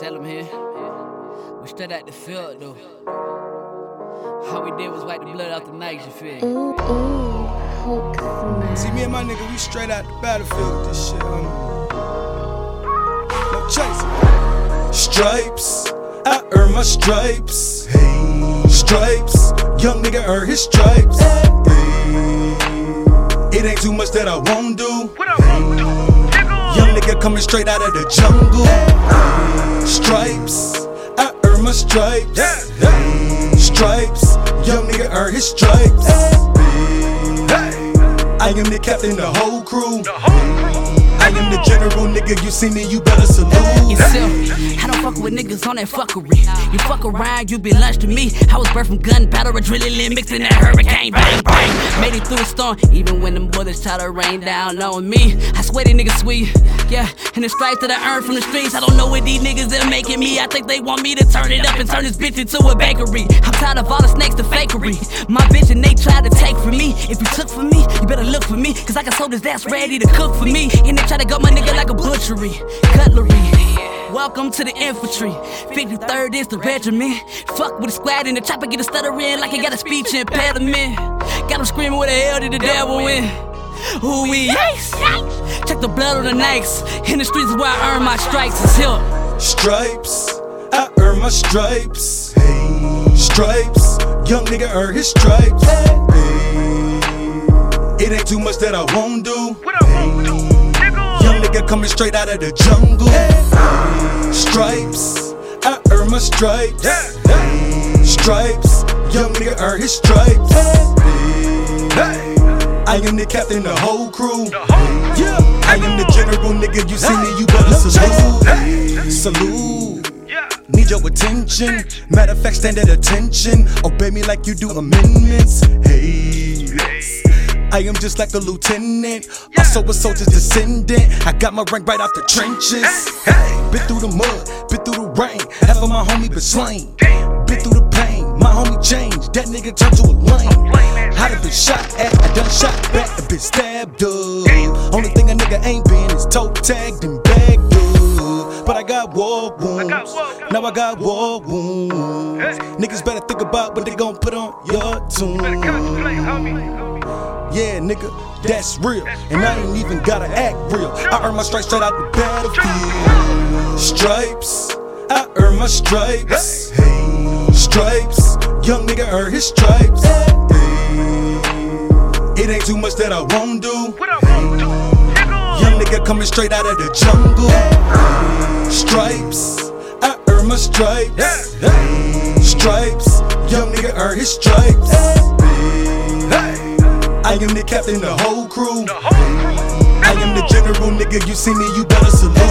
Tell him here. We straight out the field though. All we did was wipe the blood off the nights, you feel? Ooh, ooh, Hulk smash. See, me and my nigga, we straight out the battlefield with this shit, homie. No chasing. Stripes, I earn my stripes. Hey, stripes, young nigga earn his stripes. Hey, it ain't too much that I won't do. What I won't do. Young nigga coming straight out of the jungle. Stripes, I earn my stripes. Stripes, young nigga earn his stripes. I am the captain, the whole crew. I am the general nigga, you see me, you better salute. Yourself, I don't fuck with niggas on that fuckery. You fuck around, you be lunch to me. I was birthed from gunpowder, adrenaline, mixing that hurricane, bang, bang. Made it through the storm, even when them bullets try to rain down on me. I swear these niggas sweet, yeah. And the stripes that I earned from the streets, I don't know what these niggas are making me. I think they want me to turn it up and turn this bitch into a bakery. I'm tired of all the snakes, the fakery. My vision they try to take from me. If you took from me, you better look for me. Cause I got soldiers that's ready to cook for me. And they try to gut my nigga like a butchery, cutlery. Welcome to the infantry. 53rd is the regiment. Fuck with a squad in the chopper, get a stutter in like I got a speech impediment. Got him screaming where the hell did the devil win? Who we ace. Check the blood on the nikes. In the streets is where I earn my stripes. It's here. Stripes, I earn my stripes. Hey, stripes, young nigga earn his stripes. Hey, it ain't too much that I won't do. Coming straight out of the jungle. Stripes, I earn my stripes. Stripes, young nigga earn his stripes. I am the captain, the whole crew. Yeah, I am the general nigga. You see me, you better salute. Salute. Need your attention. Matter of fact, stand at attention. Obey me like you do amendments. Hey. I am just like a lieutenant, also a soldier's descendant. I got my rank right out the trenches. Been through the mud, been through the rain. Half of my homie been slain. Been through the pain, my homie changed. That nigga turned to a lame. I done been shot at, I done shot back, I been stabbed up. Only thing a nigga ain't been is toe tagged and bagged up. But I got war wounds. Now I got war wounds. Niggas better think about what they gon' put on your tomb. Yeah, nigga, that's real. And I ain't even gotta act real. I earn my stripes straight out the battlefield. Stripes, I earn my stripes. Hey, stripes, young nigga earn his stripes. It ain't too much that I won't do. Young nigga coming straight out of the jungle. Stripes, I earn my stripes. Hey, stripes, young nigga earn his stripes. I am the captain, the whole crew. I am the general nigga, you see me, you better salute.